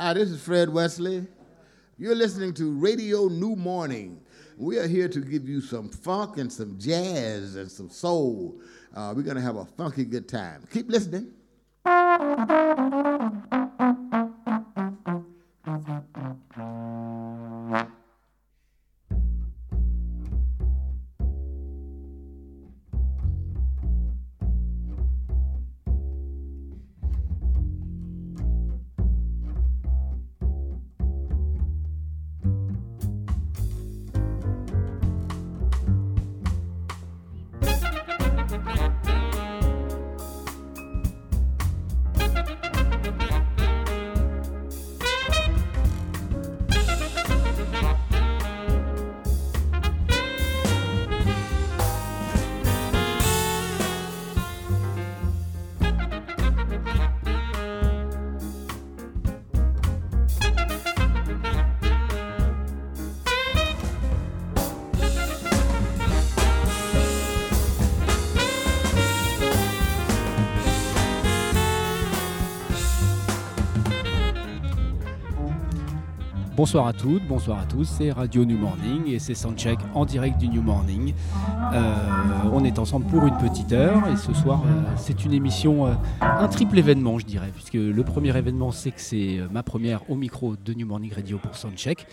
Hi, this is Fred Wesley. You're listening to Radio New Morning. We are here to give you some funk and some jazz and some soul. Uh, we're going to have a funky good time. Keep listening. Bonsoir à toutes, bonsoir à tous, c'est Radio New Morning et c'est Soundcheck en direct du New Morning. Euh, on est ensemble pour une petite heure et ce soir euh, c'est une émission, euh, un triple événement je dirais, puisque le premier événement c'est que c'est ma première au micro de New Morning Radio pour Soundcheck.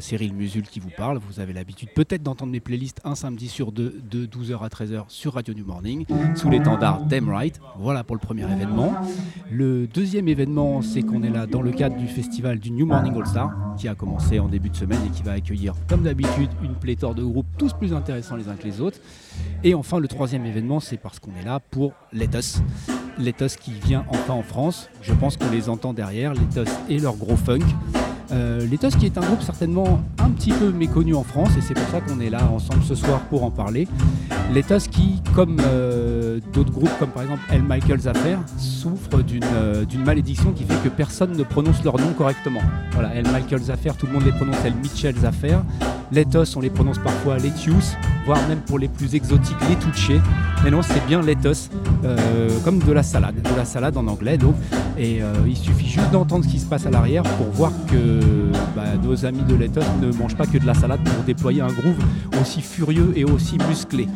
Cyril Musul qui vous parle, vous avez l'habitude peut-être d'entendre mes playlists un samedi sur deux de 12h à 13h sur Radio New Morning sous l'étendard Damn Right. Voilà pour le premier événement. Le deuxième événement c'est qu'on est là dans le cadre du festival du New Morning All Star qui a commencé en début de semaine et qui va accueillir, comme d'habitude, une pléthore de groupes, tous plus intéressants les uns que les autres. Et enfin, le troisième événement, c'est parce qu'on est là pour Letos. Letos qui vient enfin en France. Je pense qu'on les entend derrière, Letos et leur gros funk. Euh, Letos qui est un groupe certainement un petit peu méconnu en France et c'est pour ça qu'on est là ensemble ce soir pour en parler. Letos qui, comme euh, d'autres groupes comme par exemple El Michael's Affair, souffre euh, d'une malédiction qui fait que personne ne prononce leur nom correctement. Voilà, El Michael's Affair, tout le monde les prononce El Mitchell's Affair. Letos, on les prononce parfois Letius, voire même pour les plus exotiques, les Tucci. Mais non, c'est bien Letos, comme de la salade, de la salade en anglais. Donc, et il suffit juste d'entendre ce qui se passe à l'arrière pour voir que bah, nos amis de Letton ne mangent pas que de la salade pour déployer un groove aussi furieux et aussi musclé.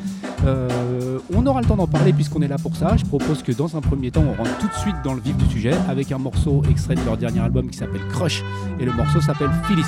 Euh, on aura le temps d'en parler puisqu'on est là pour ça. Je propose que dans un premier temps, on rentre tout de suite dans le vif du sujet avec un morceau extrait de leur dernier album qui s'appelle Crush et le morceau s'appelle Phyllis.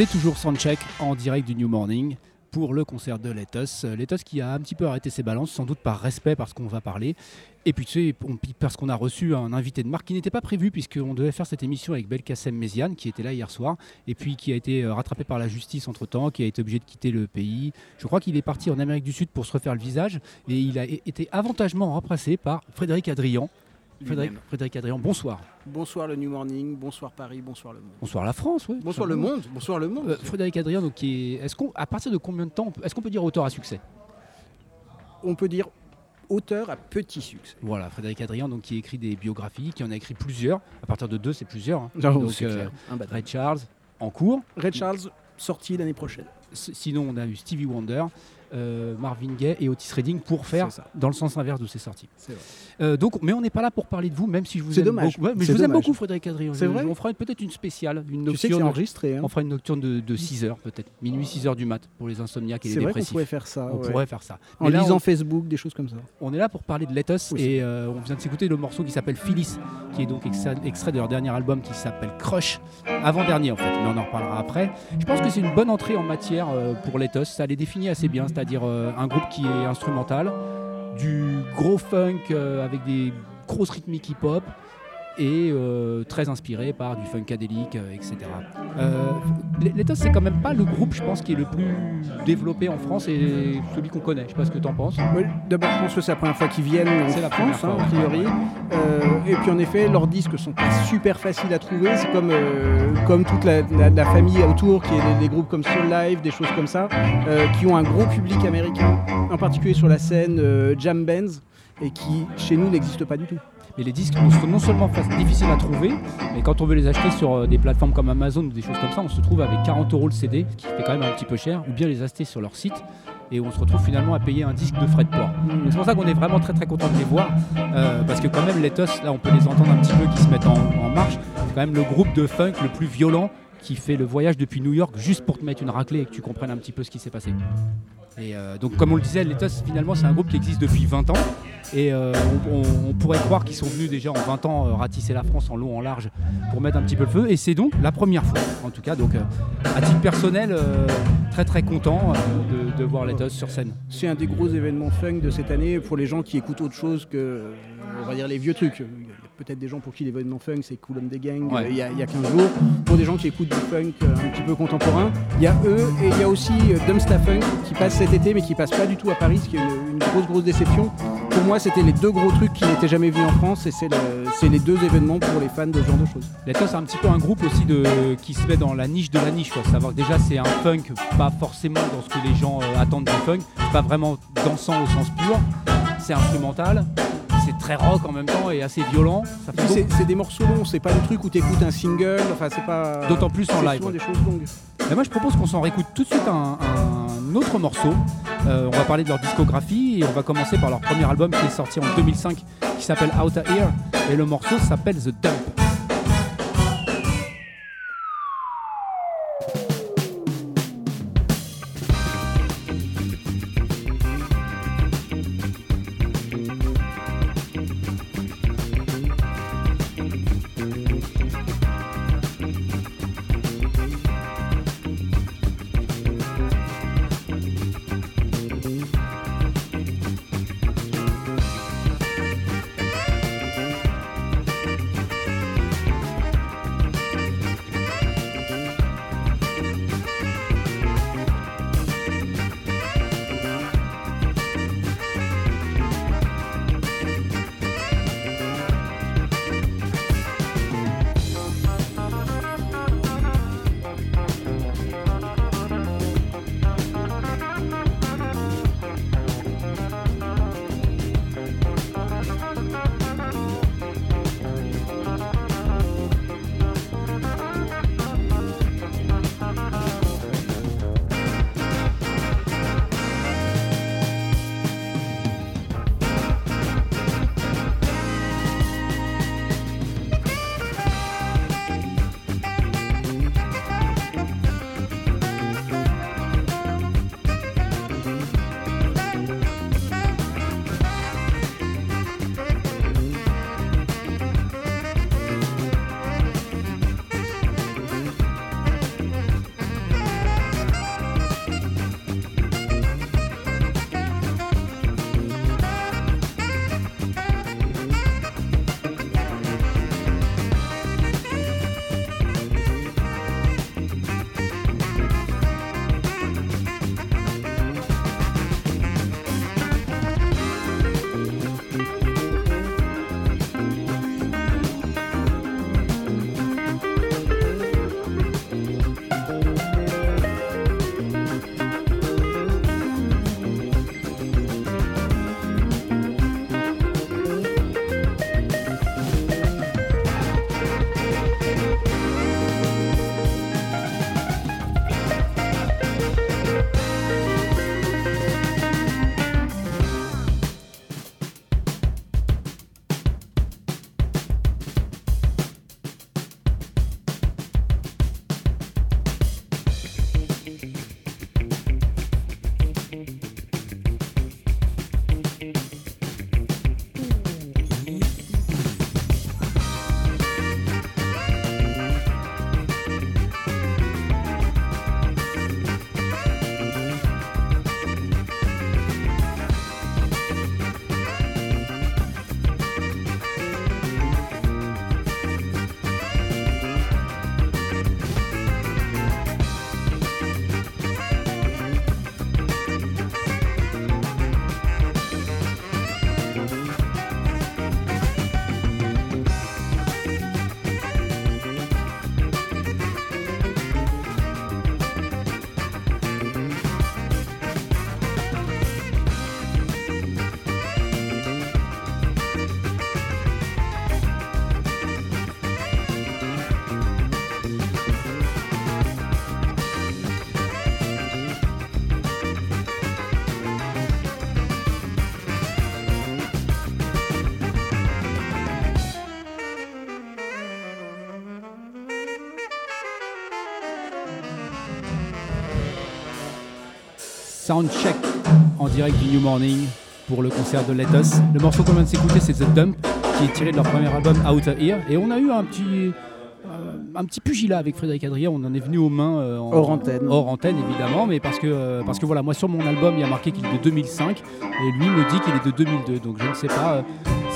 C'est toujours Soundcheck en direct du New Morning pour le concert de Letos. Letos qui a un petit peu arrêté ses balances, sans doute par respect parce qu'on va parler. Et puis tu sais, parce qu'on a reçu un invité de marque qui n'était pas prévu puisqu'on devait faire cette émission avec Belkacem Méziane qui était là hier soir et puis qui a été euh, rattrapé par la justice entre temps, qui a été obligé de quitter le pays. Je crois qu'il est parti en Amérique du Sud pour se refaire le visage et il a été avantagement remplacé par Frédéric Adrian. Frédéric, Adrian, bonsoir. Bonsoir le New Morning, bonsoir Paris, bonsoir le monde. Bonsoir la France, oui. Bonsoir le monde, bonsoir le monde. Euh, Frédéric Adrien, donc, qui est, est-ce qu'on, à partir de combien de temps, est-ce qu'on peut dire auteur à succès? On peut dire auteur à petit succès. Voilà, Frédéric Adrien, donc, qui écrit des biographies, qui en a écrit plusieurs. À partir de deux, c'est plusieurs. hein. Non, Donc, euh. Un. Ray Charles, en cours. Red Charles, sorti l'année prochaine. S- Sinon, on a eu Stevie Wonder, euh, Marvin Gaye et Otis Redding pour faire dans le sens inverse de ces sorties. Euh, donc, mais on n'est pas là pour parler de vous, même si je vous aime dommage. beaucoup. Ouais, mais je vous aime beaucoup, Frédéric Adrien. C'est Je- vrai On fera peut-être une spéciale, une Tu sais que c'est nocturne. enregistré. hein. on fera une nocturne de, de 6 heures, peut-être. Minuit, 6 heures du mat pour les insomniaques et les vrai dépressifs. pourrait faire ça. on ouais. pourrait faire ça. En Mais là, lisant on- Facebook, des choses comme ça. On est là pour parler de Letos Oui, et euh, on vient de s'écouter le morceau qui s'appelle Phyllis, qui est donc extrait, de leur dernier album qui s'appelle Crush, avant-dernier en fait, mais on en reparlera après. Je pense que c'est une bonne entrée en matière pour Letos, ça les définit assez bien, c'est-à-dire euh, un groupe qui est instrumental, du gros funk euh, avec des grosses rythmiques hip-hop et euh, très inspiré par du funkadélique, euh, etc. Euh, Le- Letos, c'est quand même pas le groupe, je pense, qui est le plus développé en France et celui qu'on connaît. Je sais pas ce que tu en penses. D'abord, je pense que c'est la première fois qu'ils viennent en C'est la France, première hein, a fois, priori. Euh, et puis en effet, leurs disques sont pas super faciles à trouver. C'est comme, euh, comme toute la, la- la famille autour, qui est des, des groupes comme Soul Live, des choses comme ça, qui ont un gros public américain, en particulier sur la scène Jam Bands, et qui chez nous n'existent pas du tout. Mais les disques sont non seulement difficiles à trouver, mais quand on veut les acheter sur euh, des plateformes comme Amazon ou des choses comme ça, on se trouve avec 40 euros le CD, ce qui fait quand même un petit peu cher, ou bien les acheter sur leur site. Et on se retrouve finalement à payer un disque de frais de port. Donc c'est pour ça qu'on est vraiment très très content de les voir, euh, parce que quand même les Tos, là on peut les entendre un petit peu qui se mettent en, en marche. C'est quand même le groupe de funk le plus violent qui fait le voyage depuis New York juste pour te mettre une raclée et que tu comprennes un petit peu ce qui s'est passé. Et euh, donc comme on le disait, les Tos finalement c'est un groupe qui existe depuis 20 ans et euh, on, pourrait croire qu'ils sont venus déjà en 20 ans euh, ratisser la France en long, en large pour mettre un petit peu le feu et c'est donc la première fois en tout cas donc à titre personnel très très content de, voir les Tos sur scène. C'est un des gros événements funk de cette année pour les gens qui écoutent autre chose que, on va dire, les vieux trucs. Peut-être des gens pour qui l'événement funk c'est Cool on the Gang Ouais. euh, il y, a, il y a 15 jours. Pour des gens qui écoutent du funk euh, un petit peu contemporain, il y a eux et il y a aussi euh, Dumpsta Funk qui passe cet été mais qui passe pas du tout à Paris, ce qui est une, une grosse grosse déception. Pour moi, c'était les deux gros trucs qui n'étaient jamais vus en France et c'est le- c'est les deux événements pour les fans de ce genre de choses. Tos c'est un petit peu un groupe aussi de, qui se met dans la niche de la niche, quoi. savoir que déjà c'est un funk pas forcément dans ce que les gens attendent du funk, pas vraiment dansant au sens pur, c'est instrumental, c'est très rock en même temps et assez violent. C'est des morceaux longs, c'est pas le truc où tu écoutes un single, enfin c'est pas. D'autant plus en c'est live, ouais. des choses longues. Et moi je propose qu'on s'en réécoute tout de suite un, un autre morceau. Euh, on va parler de leur discographie et on va commencer par leur premier album qui est sorti en 2005 qui s'appelle Outer Ear et le morceau s'appelle The Dump. Soundcheck en direct du New Morning pour le concert de Let Us. Le morceau qu'on vient de s'écouter, c'est The Dump, qui est tiré de leur premier album Outer Ear. Et on a eu un petit, euh, un petit pugilat avec Frédéric Adrien. On en est venu aux mains euh, en- Hors antenne. hors antenne, évidemment, mais parce que, euh, parce que voilà, moi sur mon album, il y a marqué qu'il est de 2005 et lui me dit qu'il est de 2002. Donc je ne sais pas.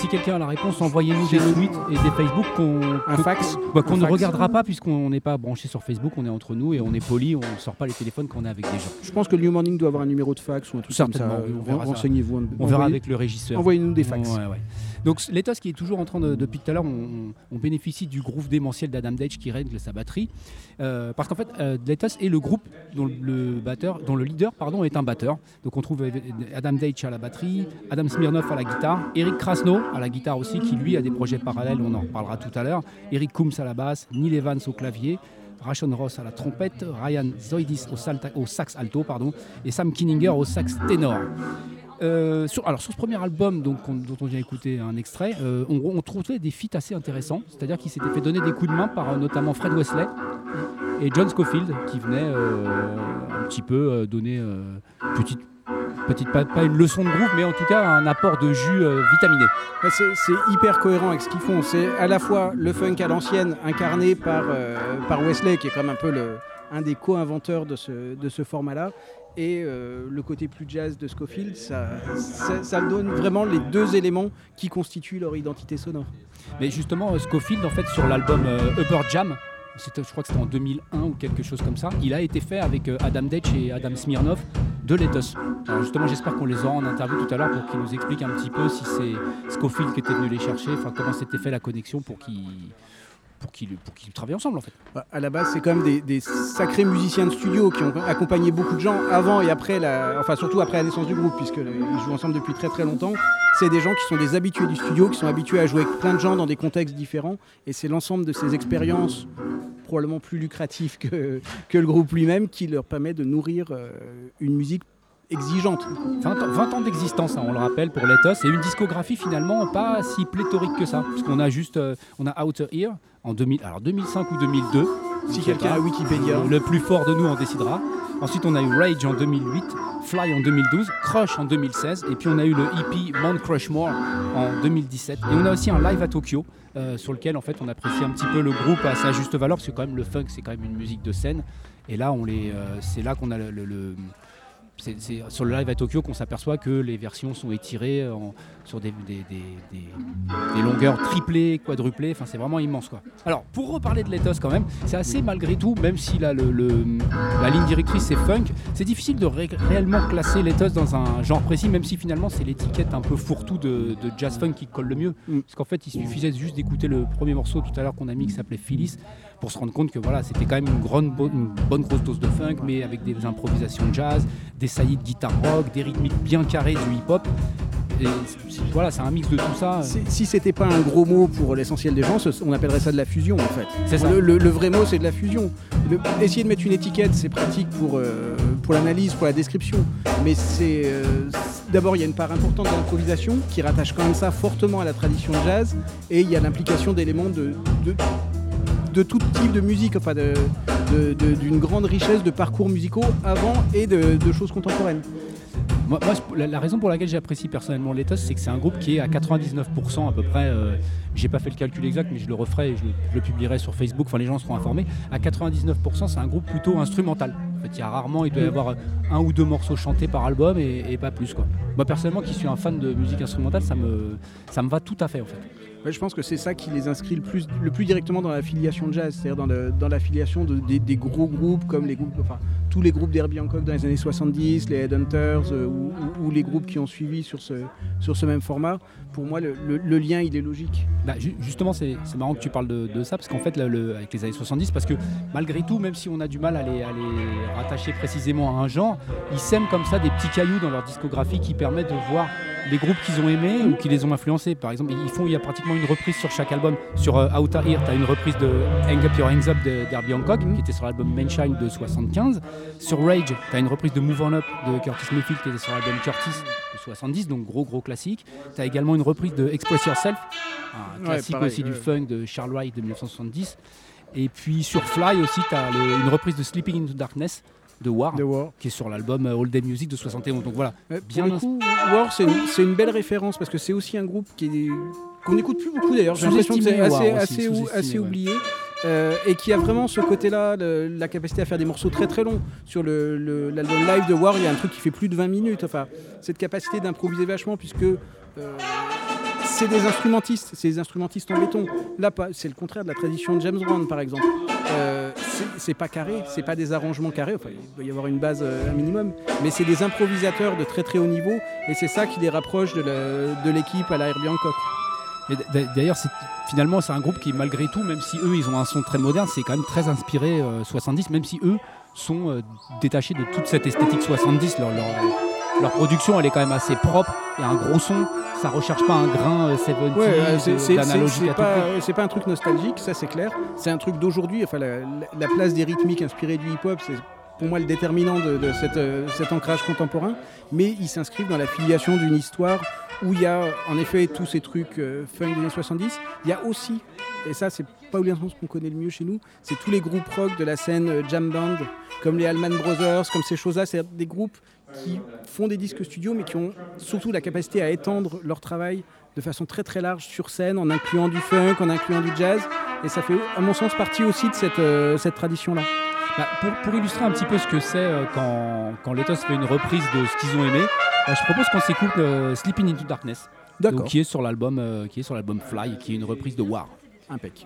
Si quelqu'un a la réponse, envoyez-nous des tweets et des Facebook qu'on Un fax bah, qu'on ne fax. regardera pas puisqu'on n'est pas branché sur Facebook, on est entre nous et on est poli, on ne sort pas les téléphones qu'on a avec des gens. Je pense que le New Morning doit avoir un numéro de fax ou un truc comme ça. On. Renseignez-vous. On verra avec le régisseur. Envoyez-nous des fax. Ouais, ouais. Donc l'Ethos qui est toujours en train de, depuis tout à l'heure, on, bénéficie du groove démentiel d'Adam Dage qui règle sa batterie, Euh, parce qu'en fait euh, est le groupe dont le leader est un batteur. Donc on trouve Adam Dage à la batterie, Adam Smirnov à la guitare, Eric Krasno à la guitare aussi, qui lui a des projets parallèles, on en reparlera tout à l'heure, Eric Coombs à la basse, Neil Evans au clavier. Rashon Ross à la trompette, Ryan Zoidis au sax alto pardon, et Sam Kinninger au sax ténor. Euh, alors sur ce premier album dont on vient écouter un extrait, euh, on, trouvait des feats assez intéressants, c'est-à-dire qu'il s'était fait donner des coups de main par euh, notamment Fred Wesley et John Scofield qui venait un petit peu donner petite, petite pas, une leçon de groove mais en tout cas un apport de jus vitaminé. C'est hyper cohérent avec ce qu'ils font. C'est à la fois le funk à l'ancienne, incarné par, par Wesley, qui est comme un peu le, un des co-inventeurs de ce, de ce format-là, et euh, le côté plus jazz de Scofield. Ça, donne vraiment les deux éléments qui constituent leur identité sonore. Mais justement, euh, Scofield, en fait, sur l'album euh, Upper Jam, je crois que c'était en 2001 ou quelque chose comme ça, il a été fait avec Adam Dech et Adam Smirnov de Letos. Alors justement, j'espère qu'on les aura en interview tout à l'heure pour qu'ils nous expliquent un petit peu si c'est Scofield qui était venu les chercher, enfin comment s'était fait la connexion pour qu'ils pour qu'ils travaillent ensemble en fait. À la base, c'est quand même des, sacrés musiciens de studio qui ont accompagné beaucoup de gens avant et après, la, enfin surtout après la naissance du groupe, puisqu'ils jouent ensemble depuis très très longtemps. C'est des gens qui sont des habitués du studio, qui sont habitués à jouer avec plein de gens dans des contextes différents. Et c'est l'ensemble de ces expériences, probablement plus lucratives que, que le groupe lui-même, qui leur permet de nourrir euh, une musique exigeante. 20 ans, 20 ans d'existence, hein, on le rappelle, pour Letos, et une discographie finalement pas si pléthorique que ça, puisqu'on a juste, euh, on a Outer Ear en 2000, alors 2005 ou 2002. Si quelqu'un a Wikipédia, Le plus fort de nous en décidera. Ensuite, on a eu Rage en 2008, Fly en 2012, Crush en 2016, et puis on a eu le EP Mount Crushmore en 2017. Et on a aussi un live à Tokyo, euh, sur lequel en fait on apprécie un petit peu le groupe à sa juste valeur, parce que quand même le funk c'est quand même une musique de scène. Et là, on les, euh, c'est là qu'on a le, le- le- c'est, sur le live à Tokyo qu'on s'aperçoit que les versions sont étirées en- sur des, des- des- des- des longueurs triplées, quadruplées, enfin c'est vraiment immense quoi. Alors pour reparler de l'ethos quand même, c'est assez malgré tout, même si là, le, le- la ligne directrice c'est funk, c'est difficile de ré- réellement classer l'ethos dans un genre précis, même si finalement c'est l'étiquette un peu fourre-tout de, de jazz funk qui colle le mieux. Mm. Parce qu'en fait il suffisait juste d'écouter le premier morceau tout à l'heure qu'on a mis qui s'appelait Phyllis pour se rendre compte que voilà c'était quand même une, grande, une bonne grosse dose de funk mais avec des improvisations jazz, des saillies de guitare rock, des rythmiques bien carrés du hip-hop. Voilà, c'est un mix de tout ça. Si, si c'était pas un gros mot pour l'essentiel des gens, on appellerait ça de la fusion en fait. C'est ça. Le, le- le vrai mot, c'est de la fusion. Le- essayer de mettre une étiquette, c'est pratique pour, euh, pour l'analyse, pour la description. Mais c'est euh, c'est- d'abord, il y a une part importante d'improvisation qui rattache quand même ça fortement à la tradition de jazz. Et il y a l'implication d'éléments de, de, de tout type de musique, enfin de- de- de- d'une grande richesse de parcours musicaux avant et de choses contemporaines. Moi, la, la raison pour laquelle j'apprécie personnellement l'Ethos, c'est que c'est un groupe qui est à 99% à peu près. euh, j'ai pas fait le calcul exact, mais je le referai et je le, je le publierai sur Facebook. Enfin, les gens seront informés. À 99%, c'est un groupe plutôt instrumental. En fait, il y a rarement, il doit y avoir euh, un ou deux morceaux chantés par album et, et pas plus quoi. Moi personnellement, qui suis un fan de musique instrumentale, ça me, ça me va tout à fait en fait. Je pense que c'est ça qui les inscrit le plus, le plus directement dans la filiation de jazz, c'est-à-dire dans, le- dans la filiation de- des, gros groupes comme les groupes, enfin tous les groupes d'Herbie Hancock dans les années 70, les Headhunters euh, ou, les groupes qui ont suivi sur ce, même format. Pour moi, le, lien il est logique. Bah, ju- justement, c'est marrant que tu parles de, ça, parce qu'en fait, avec les années 70, parce que malgré tout, même si on a du mal à les rattacher précisément à un genre, ils sèment comme ça des petits cailloux dans leur discographie qui permettent de voir les groupes qu'ils ont aimés ou qui les ont influencés. Par exemple, ils font, il y a pratiquement une reprise sur chaque album. Sur euh, Outer Ear, tu as une reprise de Hang Up Your Hands Up d'Herbie Hancock, qui était sur l'album Manshine de 75. Sur Rage, tu as une reprise de Move On Up de Curtis Mayfield, qui était sur l'album Curtis de 70, donc gros gros classique. Tu as également une reprise de Express Yourself, un Ouais, classique pareil, aussi du funk de Charles Wright de 1970. Et puis sur Fly aussi, tu as une reprise de Sleeping into Darkness de War, qui est sur l'album euh, All Day Music de 71. Donc voilà, bien le coup, War, c'est une, belle référence parce que c'est aussi un groupe qui est- qu'on n'écoute plus beaucoup d'ailleurs. J'ai l'impression que c'est assez, assez, ou- assez ouais. oublié. euh, et qui a vraiment ce côté-là, la capacité à faire des morceaux très très longs. Sur le- le- l'album live de War, il y a un truc qui fait plus de 20 minutes. Enfin, cette capacité d'improviser vachement, puisque euh, c'est des instrumentistes, c'est des instrumentistes en béton. Là, c'est le contraire de la tradition de James Brown, par exemple. Euh, c'est- pas carré, c'est pas des arrangements carrés. Il doit y avoir une base euh, un minimum, mais c'est des improvisateurs de très très haut niveau, et c'est ça qui les rapproche de l'équipe à la Herbie D'ailleurs, finalement, c'est un groupe qui, malgré tout, même si eux, ils ont un son très moderne, c'est quand même très inspiré euh, 70, même si eux sont euh, détachés de toute cette esthétique 70. Leur, leur, leur production, elle est quand même assez propre. Il y a un gros son, ça recherche pas un grain euh, 70 Ouais, euh, c'est à pas, c'est pas un truc nostalgique, ça c'est clair. C'est un truc d'aujourd'hui. Enfin, la, la- la place des rythmiques inspirées du hip-hop, c'est pour moi le déterminant de, de cette, euh, cet ancrage contemporain. Mais ils s'inscrivent dans la filiation d'une histoire où il y a en effet tous ces trucs euh, funk des années 70. Il y a aussi, et ça c'est pas ce qu'on connaît le mieux chez nous, c'est tous les groupes rock de la scène euh, jam band, comme les Allman Brothers, comme ces choses-là. C'est des groupes qui font des disques studio, mais qui ont surtout la capacité à étendre leur travail de façon très très large sur scène, en incluant du funk, en incluant du jazz. Et ça fait, à mon sens, partie aussi de cette, euh, cette tradition-là. Bah, pour, pour illustrer un petit peu ce que c'est euh, quand, quand Letos fait une reprise de ce qu'ils ont aimé, bah, je propose qu'on s'écoute euh, Sleeping into Darkness, D'accord. donc, qui est sur l'album qui est sur l'album Fly, qui est une reprise de War. Impec.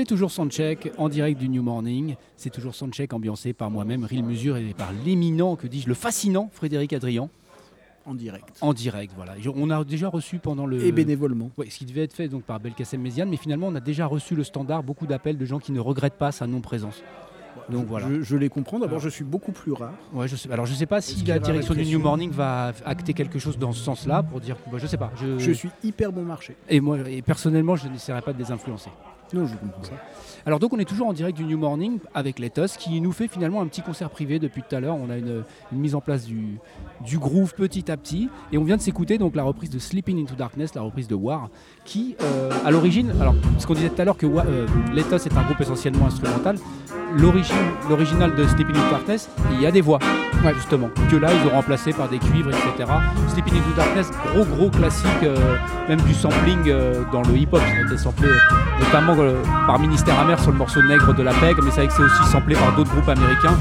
C'est toujours Soundcheck en direct du New Morning. C'est toujours Soundcheck ambiancé par moi-même, Ril Musure, et par l'éminent, que dis-je, le fascinant Frédéric Adrian. En direct. En direct, voilà. Je- On a déjà reçu pendant le. Et bénévolement. Ouais, ce qui devait être fait donc par Belkacem Méziane, mais finalement on a déjà reçu le standard, beaucoup d'appels de gens qui ne regrettent pas sa non-présence. Donc voilà. Je, je les comprends. D'abord, je suis beaucoup plus rare. Ouais, je sais, alors je sais pas si la direction du New Morning va acter quelque chose dans ce sens-là pour dire, bah, je sais pas. Je, Je suis hyper bon marché. Et moi, et personnellement, je n'essaierai pas de les influencer. Alors donc on est toujours en direct du New Morning avec Letos qui nous fait finalement un petit concert privé depuis tout à l'heure. On a une, mise en place du, du groove petit à petit. Et on vient de s'écouter donc la reprise de Sleeping into Darkness, la reprise de War, qui euh, à l'origine, alors ce qu'on disait tout à l'heure que euh, Letos est un groupe essentiellement instrumental, l'original de Sleeping into Darkness, il y a des voix Ouais. justement que là ils ont remplacé par des cuivres etc. Sleeping into Darkness, gros gros classique, euh, même du sampling euh, dans le hip-hop, ça a été samplé euh, notamment par Ministère Amer sur le morceau Nègre de la PEG, mais c'est vrai que c'est aussi samplé par d'autres groupes américains.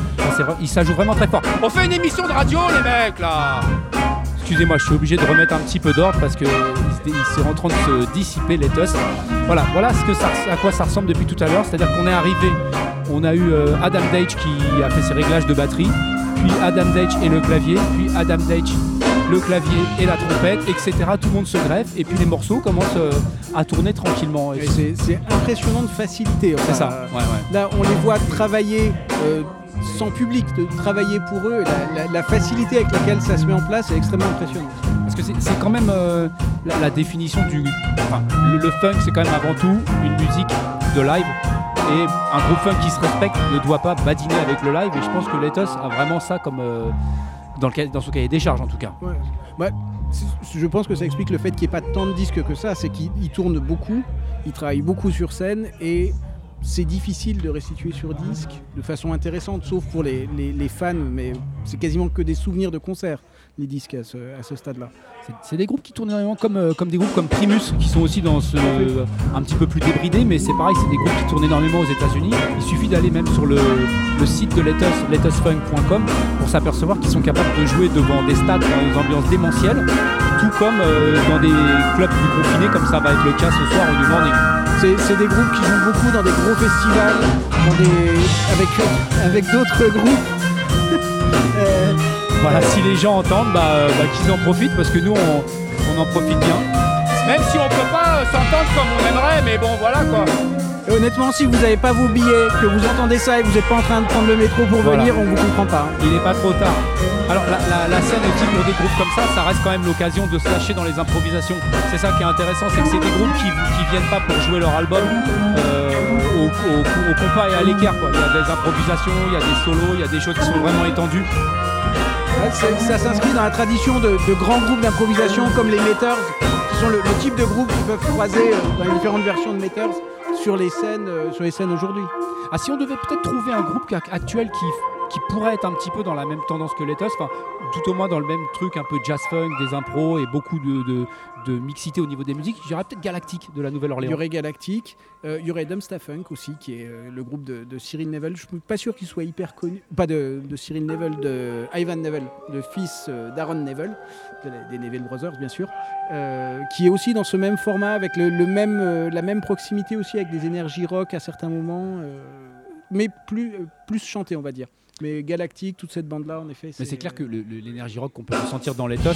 Il s'ajoute vraiment très fort. On fait une émission de radio, les mecs, là Excusez-moi, je suis obligé de remettre un petit peu d'ordre parce que il, il c'est en train de se dissiper les tus. Voilà, voilà à quoi ça ressemble depuis tout à l'heure. C'est-à-dire qu'on est arrivé, on a eu Adam Dage qui a fait ses réglages de batterie, puis Adam Dage et le clavier, puis Adam Dage le clavier et la trompette, etc. Tout le monde se greffe et puis les morceaux commencent euh, à tourner tranquillement. Et C'est c'est impressionnant de facilité. c'est ça. euh, Ouais, ouais. Là, on les voit travailler euh, sans public, de travailler pour eux. La, la- la facilité avec laquelle ça se met en place est extrêmement impressionnante. Parce que c'est c'est quand même euh, la, la définition du. Enfin, le, le funk, c'est quand même avant tout une musique de live. Et un groupe funk qui se respecte ne doit pas badiner avec le live. Et je pense que Letos a vraiment ça comme. euh, dans, son cahier des charges en tout cas. Ouais. C'est- je pense que ça explique le fait qu'il n'y ait pas tant de disques que ça. C'est qu'il il tourne beaucoup, il travaille beaucoup sur scène et c'est difficile de restituer sur disque de façon intéressante, sauf pour les, les- les fans, mais c'est quasiment que des souvenirs de concerts, les disques à ce, à ce stade-là. C'est- des groupes qui tournent énormément comme, euh, comme des groupes comme Primus qui sont aussi dans ce. un petit peu plus débridés, mais c'est pareil, c'est des groupes qui tournent énormément aux États-Unis. Il suffit d'aller même sur le, le site de Letos, letosfunk.com pour s'apercevoir qu'ils sont capables de jouer devant des stades dans des ambiances démentielles, tout comme euh, dans des clubs plus confinés, comme ça va être le cas ce soir au New Morning. C'est c'est des groupes qui jouent beaucoup dans des gros festivals, dans des, avec, avec d'autres groupes. Euh, Voilà, si les gens entendent, bah, euh, bah, qu'ils en profitent parce que nous on, on en profite bien. Même si on peut pas euh, s'entendre comme on aimerait, mais bon voilà quoi. et honnêtement, si vous n'avez pas vos billets, que vous entendez ça et que vous n'êtes pas en train de prendre le métro pour Voilà. venir, on vous comprend pas. hein. Il n'est pas trop tard. Alors la, la- la scène aussi pour des groupes comme ça, ça reste quand même l'occasion de se lâcher dans les improvisations. C'est ça qui est intéressant, c'est que c'est des groupes qui, qui viennent pas pour jouer leur album euh, au, au- au compas et à l'équerre. Il y a des improvisations, il y a des solos, il y a des choses qui sont vraiment étendues. Ça s'inscrit dans la tradition de, grands groupes d'improvisation comme les Meters, qui sont le, type de groupe qui peuvent croiser euh, dans les différentes versions de Meters sur les scènes, euh, sur les scènes aujourd'hui. Ah, si on devait peut-être trouver un groupe actuel qui, qui pourrait être un petit peu dans la même tendance que Letos, enfin, tout au moins dans le même truc, un peu jazz funk, des impros et beaucoup de, mixité au niveau des musiques, je dirais peut-être Galactique de la Il y Nouvelle-Orléans. aurait Galactic, euh, il y aurait Dumpsta Funk aussi, qui est euh, le groupe de, de Cyril Neville. Je suis pas sûr qu'il soit hyper connu, pas de, Cyril Neville, de Ivan Neville, le fils euh, d'Aaron Neville, des Neville Brothers bien sûr, qui est aussi dans ce même format, avec le, même, la même proximité aussi, avec des énergies rock à certains moments, mais plus, plus chanté on va dire. Mais Galactic, toute cette bande-là, en effet. Mais c'est clair que l'énergie rock qu'on peut ressentir dans Letos,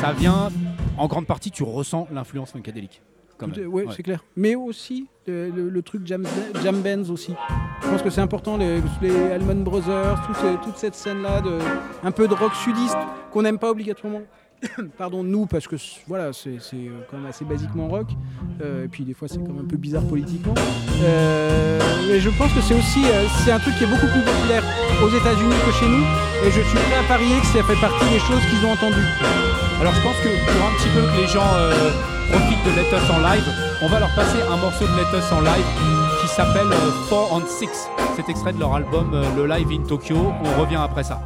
ça vient, en grande partie, tu ressens l'influence funkadélique. ouais, Ouais. c'est clair. Mais aussi le, le- le truc jam, jam bands aussi. Je pense que c'est important les, les Allman Brothers, tout ce- toute cette scène là de un peu de rock sudiste qu'on n'aime pas obligatoirement. Pardon, nous, parce que voilà, c'est euh, quand même assez basiquement rock. Euh, et puis des fois, c'est quand même un peu bizarre politiquement. Euh, mais je pense que c'est aussi c'est un truc qui est beaucoup plus populaire aux États-Unis que chez nous. Et je suis prêt à parier que ça fait partie des choses qu'ils ont entendues. Alors je pense que pour un petit peu que les gens profitent de Let Us en live, on va leur passer un morceau de Let Us en live qui s'appelle 4 on 6. C'est extrait de leur album Le Live in Tokyo. On revient après ça.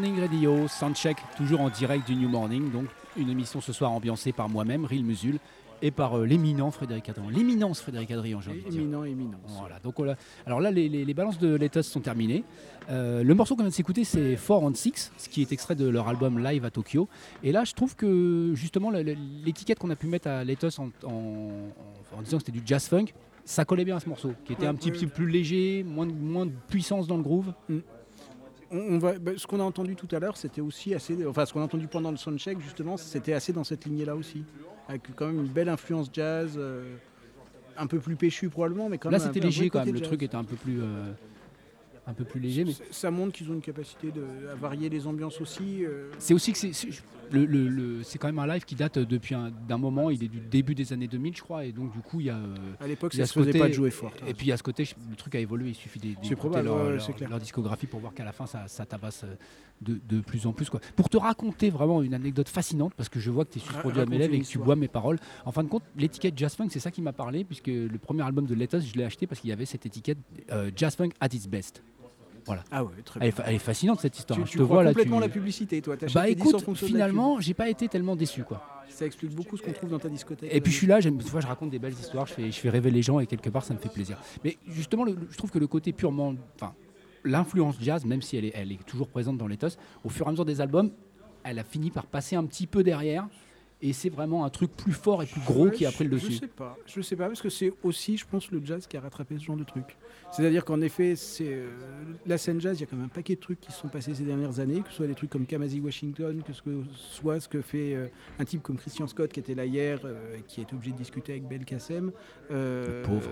Morning Radio, Soundcheck, toujours en direct du New Morning. Donc, une émission ce soir ambiancée par moi-même, Ril Musul, et par euh, l'éminent Frédéric Adrian. L'éminence Frédéric Adrian, j'ai envie de dire. Éminent, éminent. Voilà, donc on l'a- alors là, les, les- les balances de Letos sont terminées. Euh, le morceau qu'on vient de s'écouter, c'est 4 on 6, ce qui est extrait de leur album Live à Tokyo. Et là, je trouve que justement, l'étiquette qu'on a pu mettre à Letos en, en- en- en disant que c'était du jazz funk, ça collait bien à ce morceau, qui était Ouais, un petit ouais. peu plus léger, moins moins de puissance dans le groove. On, on va, bah, ce qu'on a entendu tout à l'heure, c'était aussi assez. Enfin, ce qu'on a entendu pendant le soundcheck, justement, c'était assez dans cette lignée-là aussi. Avec quand même une belle influence jazz, euh, un peu plus péchu probablement, mais quand Là, même. un c'était léger quand même. Le jazz. truc était un peu plus, euh, un peu plus léger, mais Ça montre qu'ils ont une capacité de, à varier les ambiances aussi. euh, c'est aussi que c'est- le, le- le- c'est quand même un live qui date depuis un, d'un moment. Il est du début des années 2000, je crois, et donc du coup, il y a. euh, à l'époque, ça se faisait pas de jouer fort. Et puis à ce côté, le truc a évolué, il suffit d'é- d'écouter leur, ouais, leur- discographie pour voir qu'à la fin ça, ça tabasse euh, de, de plus en plus. Quoi. Pour te raconter vraiment une anecdote fascinante, parce que je vois que tu es suspendu à mes lèvres et que tu bois mes paroles, en fin de compte, l'étiquette Jazz Funk, c'est ça qui m'a parlé, puisque le premier album de Letos, je l'ai acheté parce qu'il y avait cette étiquette euh, Jazz Funk at its best. Ah ouais, très Elle est, elle fascinante cette histoire. Tu, hein. tu je te crois vois là. complètement tu- la publicité, toi. Bah écoute, finalement, j'ai pas été tellement déçu quoi. ça explique beaucoup ce qu'on trouve dans ta discothèque. Et puis je suis là, j'aime, fois je raconte des belles histoires, je fais, je fais rêver les gens et quelque part ça me fait plaisir. Mais justement, le- je trouve que le côté purement, enfin, l'influence jazz, même si elle est, elle est toujours présente dans l'éthos, au fur et à mesure des albums, elle a fini par passer un petit peu derrière. Et c'est vraiment un truc plus fort et plus gros Ouais, qui a pris le dessus. Je sais pas, je sais pas parce que c'est aussi, je pense, le jazz qui a rattrapé ce genre de truc. C'est-à-dire qu'en effet, c'est euh, la scène jazz, il y a quand même un paquet de trucs qui se sont passés ces dernières années, que ce soit des trucs comme Kamasi Washington, que ce que soit ce que fait euh, un type comme Christian Scott qui était là hier, euh, qui a été obligé de discuter avec Bel Kassem. Euh, Le pauvre.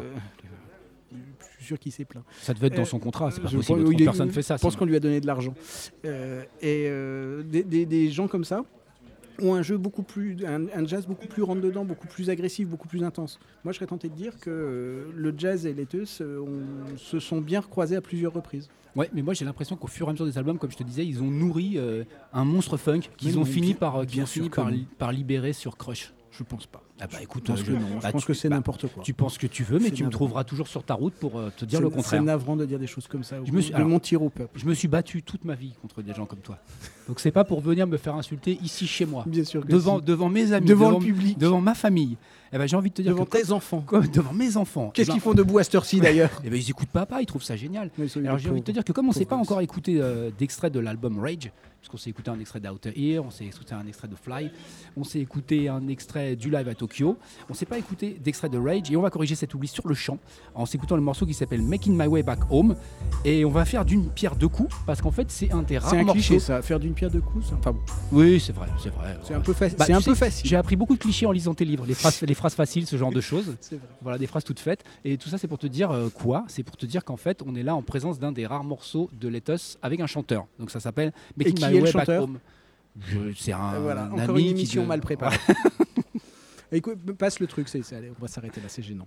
je suis sûr qu'il s'est plaint. Ça devait être dans Euh, son contrat, c'est pas possible. pense- il est- Personne ne fait ça. Je pense qu'on lui a donné de l'argent. Euh, et euh, des, des- des gens comme ça ont un jeu beaucoup plus, un, un jazz beaucoup plus rentre dedans, beaucoup plus agressif, beaucoup plus intense. Moi, je serais tenté de dire que euh, le jazz et les teus euh, se sont bien recroisés à plusieurs reprises. Ouais, mais moi j'ai l'impression qu'au fur et à mesure des albums, comme je te disais, ils ont nourri euh, un monstre funk qu'ils ont fini par, euh, bien ont sûr fini par, li- par libérer sur Crush. Je pense pas. Ah bah écoute, Je pense euh, que je- non. bah, je pense tu- que c'est bah, n'importe quoi. Tu penses que tu veux, mais tu me trouveras toujours sur ta route pour euh, te dire le contraire. C'est navrant de dire des choses comme ça. Je me suis- de alors- mentir au peuple. Je me suis battu toute ma vie contre des gens comme toi. Donc c'est pas pour venir me faire insulter ici chez moi, Bien sûr que devant, si. devant mes amis, devant, devant, le public, devant ma famille. Eh ben, j'ai envie de te dire devant que tes enfants. Quoi, devant mes enfants. Qu'est-ce eh ben, qu'ils font debout à cette heure-ci d'ailleurs eh ben, ils écoutent papa, ils trouvent ça génial. Alors j'ai envie de te dire que comme on s'est pas encore écouté euh, d'extrait de l'album Rage, puisqu'on s'est écouté un extrait d'Outer Ear, on s'est écouté un extrait de Fly, on s'est écouté un extrait du live à Tokyo, on s'est pas écouté d'extrait de Rage et on va corriger cet oubli sur le champ en s'écoutant le morceau qui s'appelle Making My Way Back Home et on va faire d'une pierre deux coups parce qu'en fait c'est un des rares C'est un morceaux. cliché ça, faire d'une pierre deux coups. ça. Enfin bon, Oui, c'est vrai, c'est vrai. c'est un peu, Bah, c'est un peu facile. J'ai appris beaucoup de clichés en lisant tes livres, les phrases, les phrases faciles, ce genre de choses. C'est vrai. Voilà, des phrases toutes faites. Et tout ça, c'est pour te dire euh, quoi? C'est pour te dire qu'en fait, on est là en présence d'un des rares morceaux de Letos avec un chanteur. Donc ça s'appelle Making My Way Back Home. C'est un, Et voilà, un encore ami une qui émission mal préparée. Écoute, passe le truc, c'est, allez, on va s'arrêter là, c'est gênant.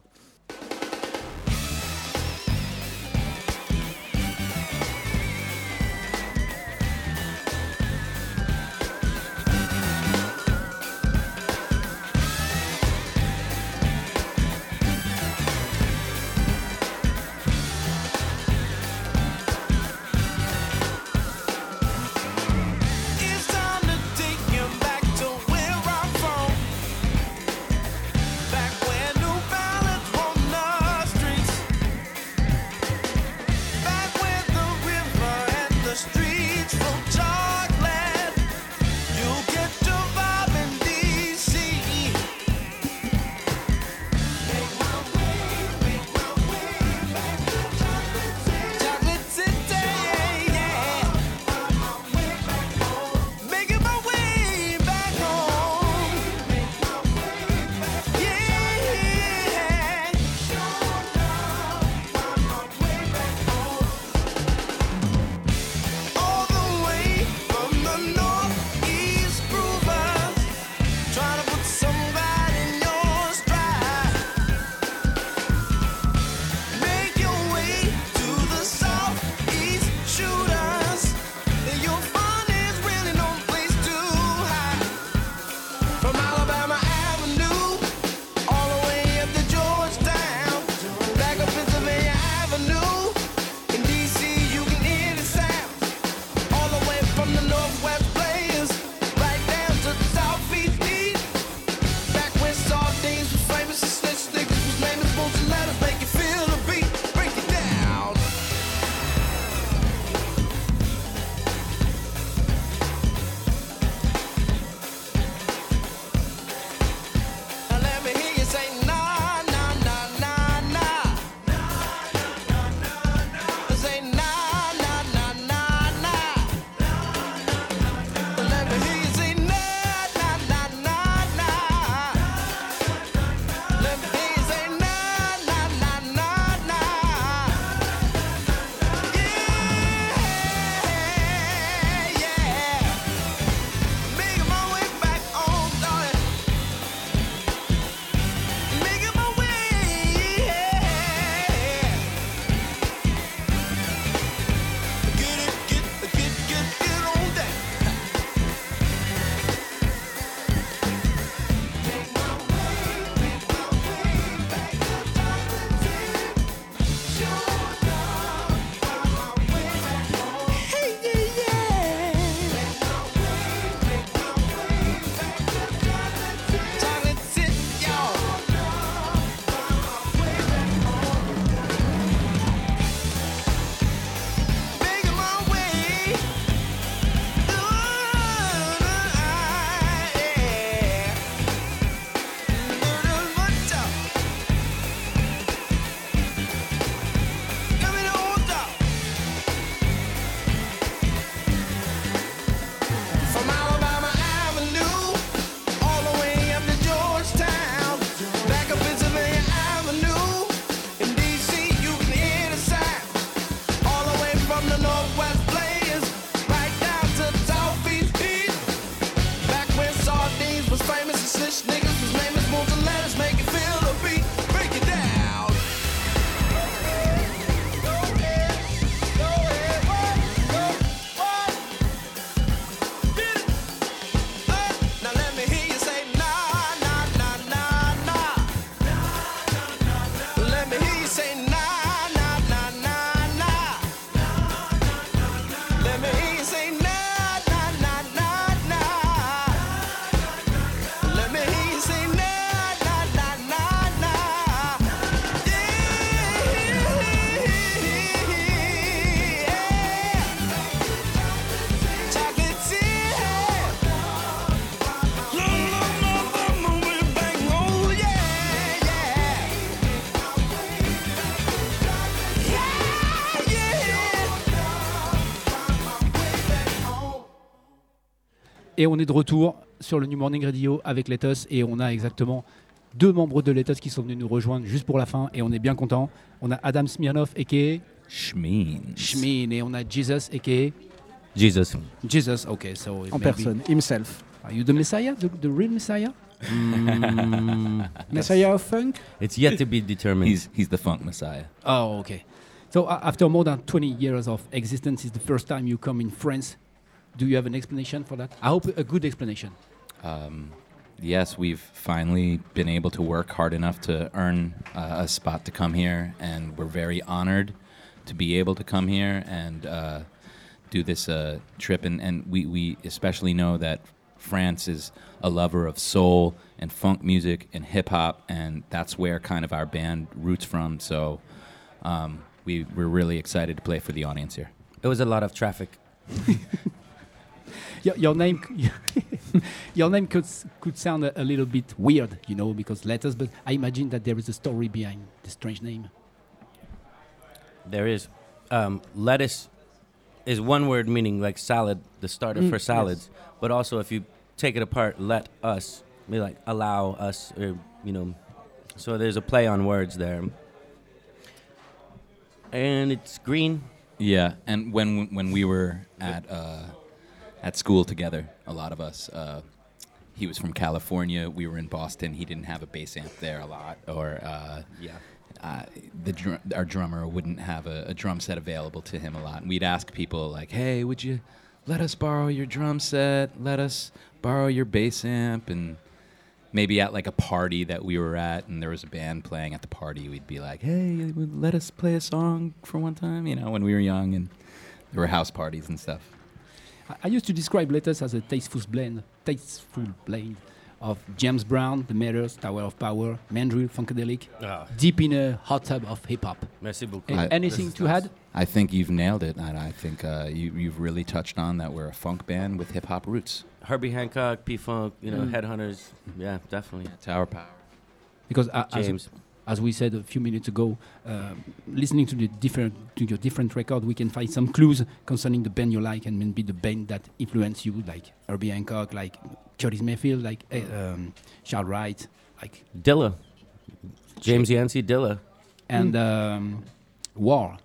Et on est de retour sur le New Morning Radio avec Letos et on a exactement deux membres de Letos qui sont venus nous rejoindre juste pour la fin et on est bien content. On a Adam Smirnov aka Schmeens. Shmin et on a Jesus aka Jesus. Jesus. Okay, so En personne, himself. Are you the Messiah, the, the real Messiah? Messiah of Funk? It's yet to be determined. He's he's the funk messiah. Oh, okay. So uh, after more than 20 years of existence, it's the first time you come in France. Do you have an explanation for that? I hope a good explanation. Um, yes, we've finally been able to work hard enough to earn uh, a spot to come here, and we're very honored to be able to come here and uh, do this uh, trip. And, and we, we especially know that France is a lover of soul and funk music and hip hop, and that's where kind of our band roots from. So um, we, we're really excited to play for the audience here. it was a lot of traffic. Your, your name, your name could could sound a, a little bit weird, you know, because letters. But I imagine that there is a story behind the strange name. There is. Um, lettuce is one word meaning like salad, the starter Mm, for salads. But also, if you take it apart, let us, be like allow us, or, you know. So there's a play on words there. And it's green. Yeah, and when when we were at uh, at school together, a lot of us. Uh, he was from California. We were in Boston. He didn't have a bass amp there a lot, or uh, Yeah. uh, the dr- our drummer wouldn't have a, a drum set available to him a lot. And we'd ask people like, "Hey, would you let us borrow your drum set? Let us borrow your bass amp?" And maybe at like a party that we were at, and there was a band playing at the party, we'd be like, "Hey, let us play a song for one time?" You know, when we were young, and there were house parties and stuff. I, I used to describe letters as a tasteful blend, tasteful blend of James Brown, The Matters, Tower of Power, Mandrill, Funkadelic, Ah, deep in a hot tub of hip hop. merci beaucoup. A- I- Anything to nice. add? I think you've nailed it, and I think uh, you, you've really touched on that we're a funk band with hip hop roots. Herbie Hancock, P Funk, you know, Mm. Headhunters. Yeah, definitely. Tower Power. Because uh, James. as we said a few minutes ago, um, listening to the different to your different record, we can find some clues concerning the band you like and maybe the band that influenced you, like Herbie Hancock, like Curtis Mayfield, like uh, um, Charles Wright, like Dilla. James Yancey, Dilla. and um, War.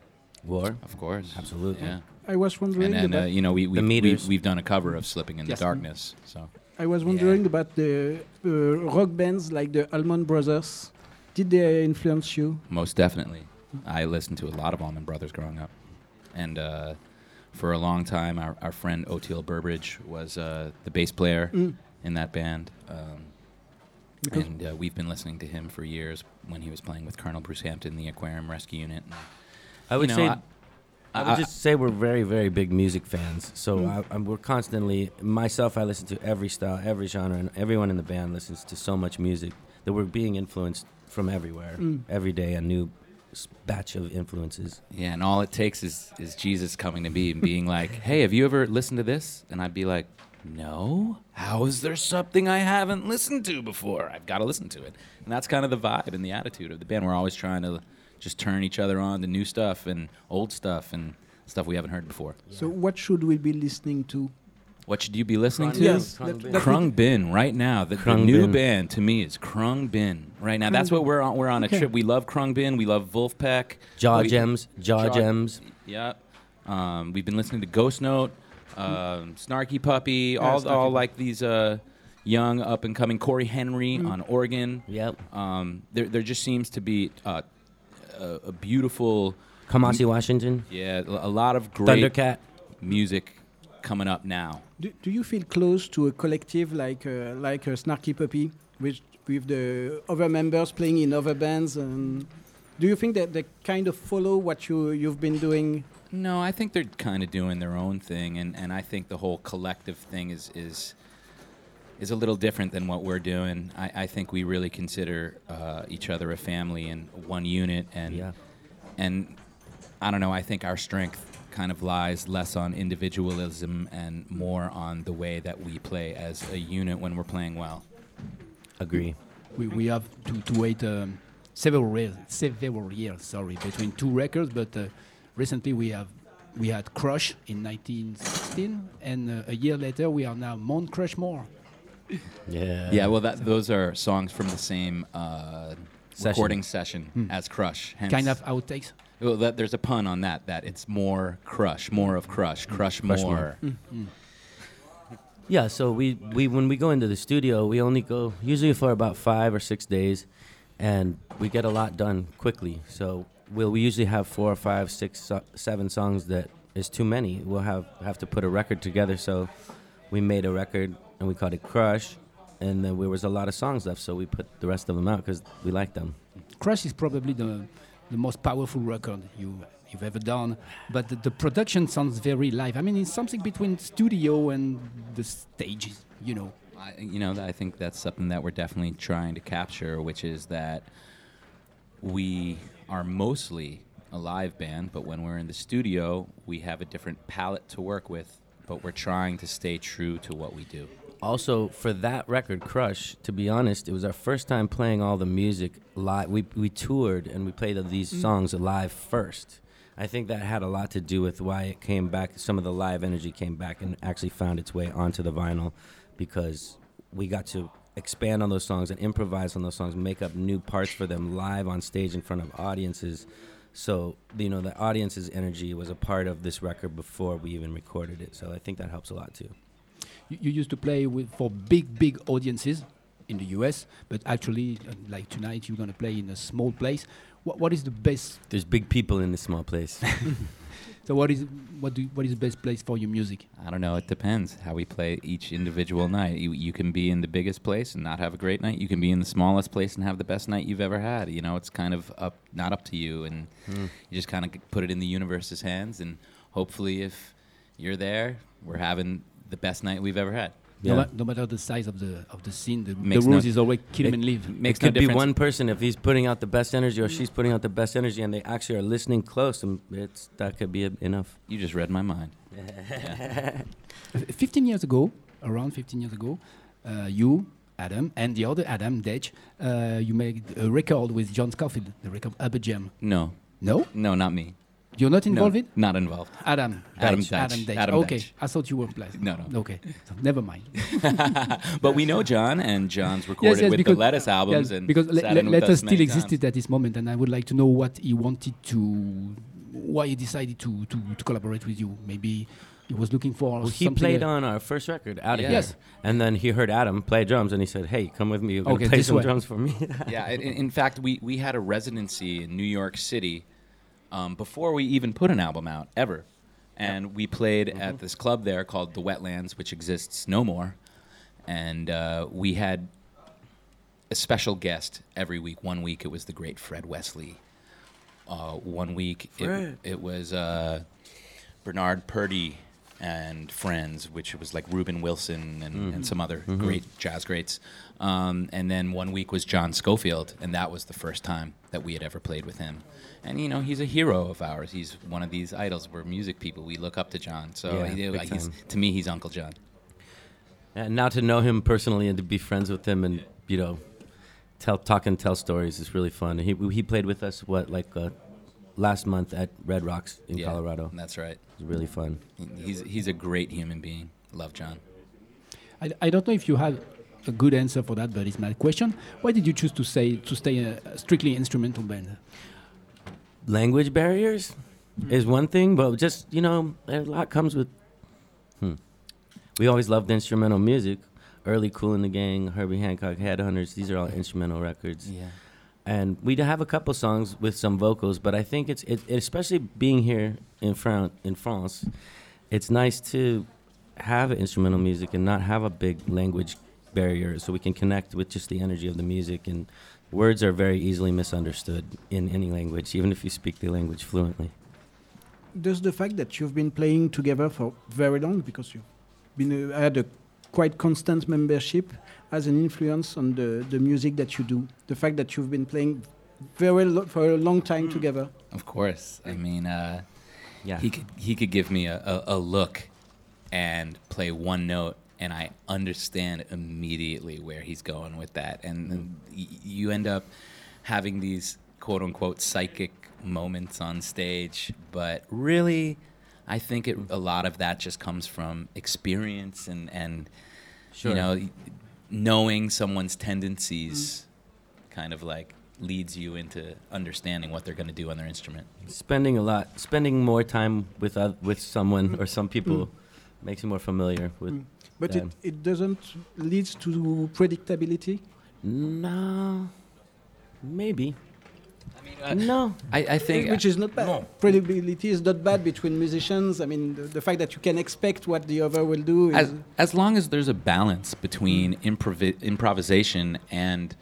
War. Of course. Absolutely. Yeah. I was wondering And then, uh, about, you know, we, we, we, Meters. we've done a cover of Slipping in Yes. the Darkness. So I was wondering about the uh, rock bands like the Allman Brothers. Did they influence you? most definitely. I listened to a lot of Allman Brothers growing up. And uh, for a long time, our, our friend Oteil Burbridge was uh, the bass player Mm. in that band. Um, and uh, we've been listening to him for years when he was playing with Colonel Bruce Hampton, the Aquarium Rescue Unit. And, I would you know, say I- I would just say we're very, very big music fans. So Mm. I, I'm, we're constantly, myself, I listen to every style, every genre, and everyone in the band listens to so much music that we're being influenced from everywhere. Mm. Every day, a new batch of influences. Yeah, and all it takes is is Jesus coming to me and being like, "Hey, have you ever listened to this?" And I'd be like, "No. How is there something I haven't listened to before? I've got to listen to it." And that's kind of the vibe and the attitude of the band. We're always trying to just turn each other on to new stuff and old stuff and stuff we haven't heard before. So what should we be listening to? What should you be listening to? Yes, Krung Bin. Krung Bin right now. The, the Krung new Bin. band to me is Krung Bin right now. That's what we're on. We're on a Okay. trip. We love Krung Bin. We love Wolfpack. Jaw We- Gems, Jaw, Jaw- Gems. Yeah. Um, we've been listening to Ghost Note, um, Snarky Puppy, all, Snarky all like these uh, young up and coming Corey Henry on organ. Yep. Um, there, there just seems to be uh, a, a beautiful, Kamasi Washington, yeah, a lot of great Thundercat. music coming up now. Do, do you feel close to a collective like uh, like a Snarky Puppy, with with the other members playing in other bands? And do you think that they kind of follow what you you've been doing? No, I think they're kind of doing their own thing, and, and I think the whole collective thing is is is a little different than what we're doing. I, I think we really consider uh, each other a family and one unit, and Yeah. and I don't know. I think our strength kind of lies less on individualism and more on the way that we play as a unit when we're playing well. Agree. We, we have to, to wait um, several years, several years, sorry, between two records. But uh, recently we have we had Crush in 1916, and uh, a year later we are now Mount Crushmore. Yeah. Yeah, well, that those are songs from the same uh, Session. recording session hmm. as Crush. Hence, Kind of outtakes. Well, that, there's a pun on that. That it's more Crush, more of Crush, hmm. Crush, Crush more. more. Hmm. Yeah, so we, we when we go into the studio, we only go usually for about five or six days, and we get a lot done quickly. So we'll we usually have four or five, six, so- seven songs that is too many. We'll have have to put a record together. So we made a record and we called it Crush, and then there was a lot of songs left, so we put the rest of them out because we liked them. Crush is probably the the most powerful record you you've ever done, but the, the production sounds very live. I mean, it's something between studio and the stages, you know. I, you know, I think that's something that we're definitely trying to capture, which is that we are mostly a live band, but when we're in the studio, we have a different palette to work with, but we're trying to stay true to what we do. Also for that record crush to be honest it was our first time playing all the music live. We, we toured and we played these mm. songs live first. I think that had a lot to do with why it came back some of the live energy came back and actually found its way onto the vinyl because we got to expand on those songs and improvise on those songs make up new parts for them live on stage in front of audiences. So you know the audience's energy was a part of this record before we even recorded it. So i think that helps a lot too You, you used to play with for big, big audiences in the US, but actually, uh, like tonight, you're gonna play in a small place. What, what is the best? there's big people in this small place So what is what do what is the best place for your music? I don't know. It depends how we play each individual night. You, you can be in the biggest place and not have a great night. You can be in the smallest place and have the best night you've ever had. You know, it's kind of up, not up to you, and you just kind of put it in the universe's hands. And hopefully, if you're there, we're having the best night we've ever had. No, ma- no matter the size of the of the scene, the, the Makes no- rules is always kill 'em It and leave. Makes it could no be one person if he's putting out the best energy or she's putting out the best energy and they actually are listening close and it's that could be e- enough You just read my mind. Uh, 15 years ago, around 15 years ago, uh, you, Adam, and the other Adam, Dej, uh, you made a record with John Scofield, the record Upper Jam. No, No? no, not me. You're not involved no, in Not involved. Adam. Adam Dej, Dej. Adam Dej. Adam okay, Dej. I thought you were playing. No, no. Okay, so never mind. But we know John, and John's recorded with the because- Lettuce albums yes, and because Le- Le- in with Letters us still times. existed at this moment, and I would like to know what he wanted to, why he decided to to, to collaborate with you. Maybe he was looking for. well, he played else. on our first record out of Yeah. here Yes. and then he heard adam play drums and he said hey come with me you're Okay, play some way. drums for me yeah, in, in fact, we, we had a residency in New York City um, before we even put an album out, ever. And we played at this club there called The Wetlands, which exists no more. And uh, we had a special guest every week. One week it was the great Fred Wesley. Uh, one week it, it was uh, Bernard Purdy and friends, which was like Reuben Wilson and, and some other great jazz greats. Um, and then one week was John Schofield, and that was the first time that we had ever played with him. And you know, he's a hero of ours. He's one of these idols. We're music people. We look up to John. So Yeah, he- big he's, to me, he's Uncle John. and now to know him personally and to be friends with him and you know tell talk and tell stories is really fun he, he played with us what like uh, last month at red rocks in Yeah, colorado That's right. it was really fun He's he's a great human being. Love John. I, I don't know if you have a good answer for that, but it's my question. Why did you choose to say to stay a strictly instrumental band? Language barriers is one thing, but just you know, a lot comes with. Hmm. We always loved instrumental music. Early Cool in the Gang, Herbie Hancock, Headhunters. These are all instrumental records, Yeah. and we have a couple songs with some vocals. But I think it's it, especially being here in France. In France, it's nice to have instrumental music and not have a big language barrier, so we can connect with just the energy of the music and. Words are very easily misunderstood in any language, even if you speak the language fluently. Does the fact that you've been playing together for very long, because you've been uh, had a quite constant membership, has an influence on the, the music that you do? The fact that you've been playing very lo- for a long time together. Of course. I mean, uh, Yeah. he could he could give me a, a, a look and play one note and I understand immediately where he's going with that and then y- you end up having these quote unquote psychic moments on stage but really I think it, a lot of that just comes from experience and, and Sure. you know, knowing someone's tendencies kind of like leads you into understanding what they're going to do on their instrument. spending a lot, spending more time with uh, with someone or some people makes you more familiar with. But them. it, it doesn't lead to predictability. No, maybe. I mean, uh, no, I, I think which is not bad. No. Predictability is not bad between musicians. I mean, the, the fact that you can expect what the other will do is as, as long as there's a balance between improvi- improvisation and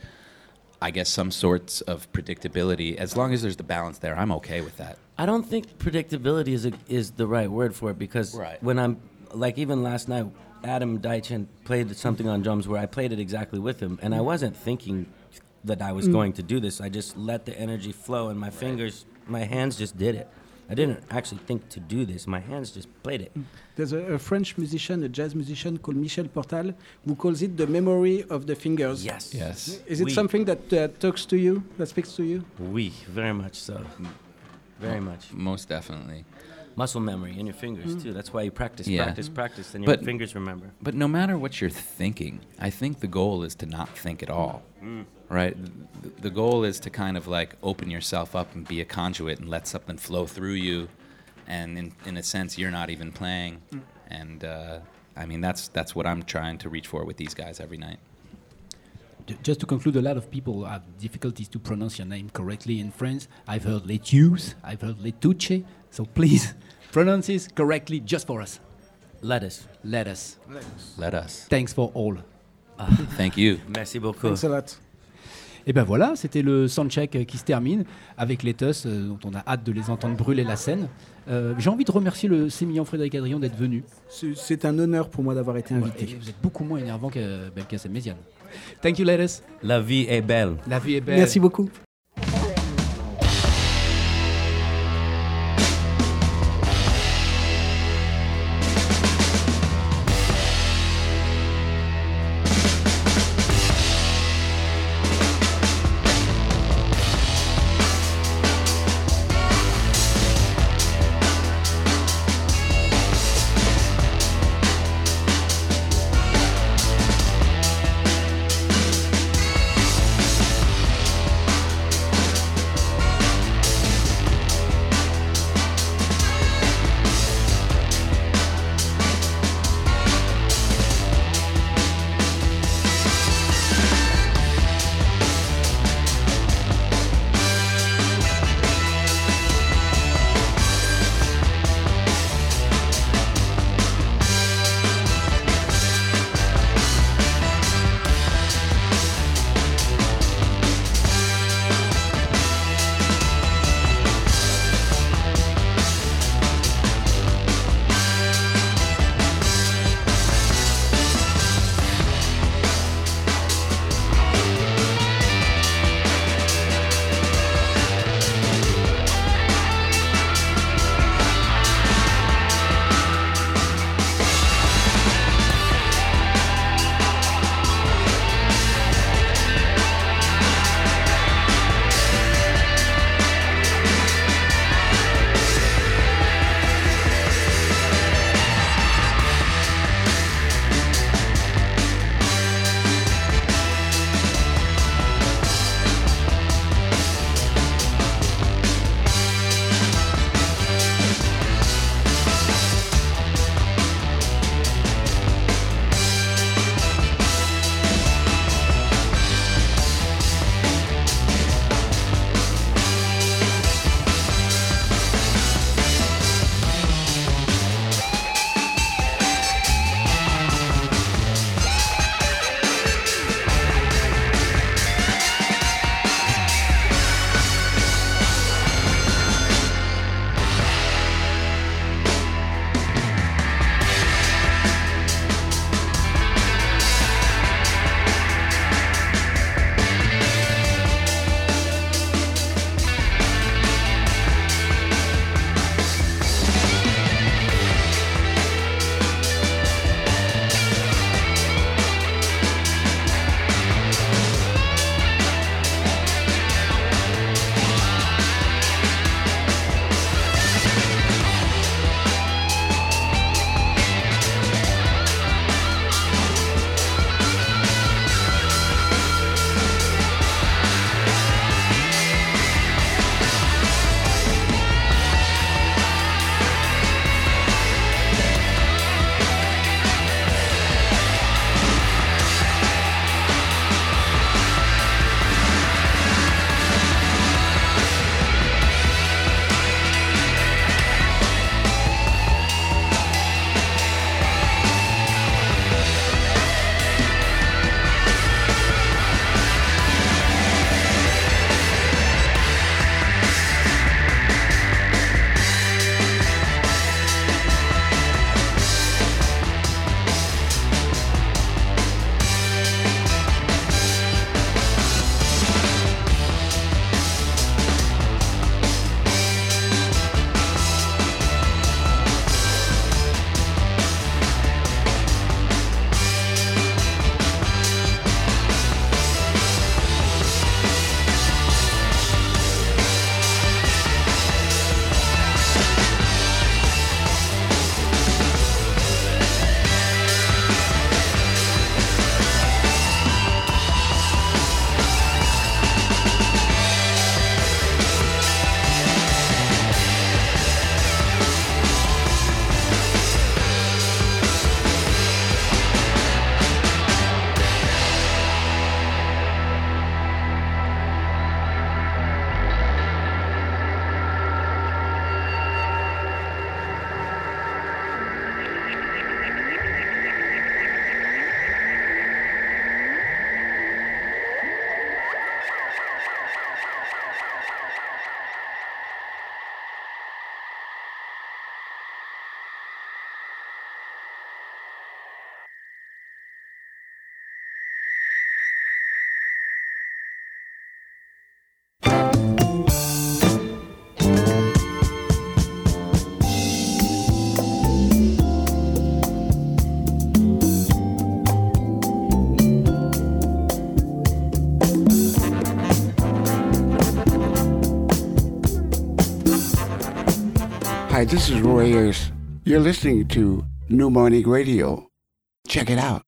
I guess some sorts of predictability, as long as there's the balance there, I'm okay with that. I don't think predictability is a, is the right word for it because Right. when I'm like even last night, Adam Deitchen played something on drums where I played it exactly with him, and I mm. wasn't thinking that I was mm. going to do this. I just let the energy flow, and my fingers, my hands just did it. I didn't actually think to do this. My hands just played it. Mm. There's a, a French musician, a jazz musician called Michel Portal, who calls it the memory of the fingers. Yes. Yes. Is it Oui. something that uh, talks to you, that speaks to you? Oui, very much so. Very much. Most definitely. Muscle memory in your fingers mm. too. That's why you practice, Yeah. practice, practice, and your But- fingers remember. But no matter what you're thinking, I think the goal is to not think at all. Mm. Right? The, the goal is to kind of like open yourself up and be a conduit and let something flow through you. And in, in a sense, you're not even playing. Mm. And uh, I mean, that's, that's what I'm trying to reach for with these guys every night. Just to conclude, a lot of people have difficulties to pronounce your name correctly in France. I've heard Letius, I've heard Letuce. So please pronounce this correctly just for us. Lettuce. Let us. Let us. Thanks for all. Thank you. Merci beaucoup. Thanks a lot. Et ben voilà, c'était le soundcheck qui se termine avec les Tuss, euh, dont on a hâte de les entendre brûler la scène. Euh, J'ai envie de remercier le sémillant Frédéric Adrian d'être venu. C'est- un honneur pour moi d'avoir été invité. vous êtes beaucoup moins énervant que Belkacem Méziane. Thank you, Lettuce. La vie est belle. La vie est belle. Merci beaucoup. Hi, this is Roy Ayers. You're listening to New Morning Radio. Check it out.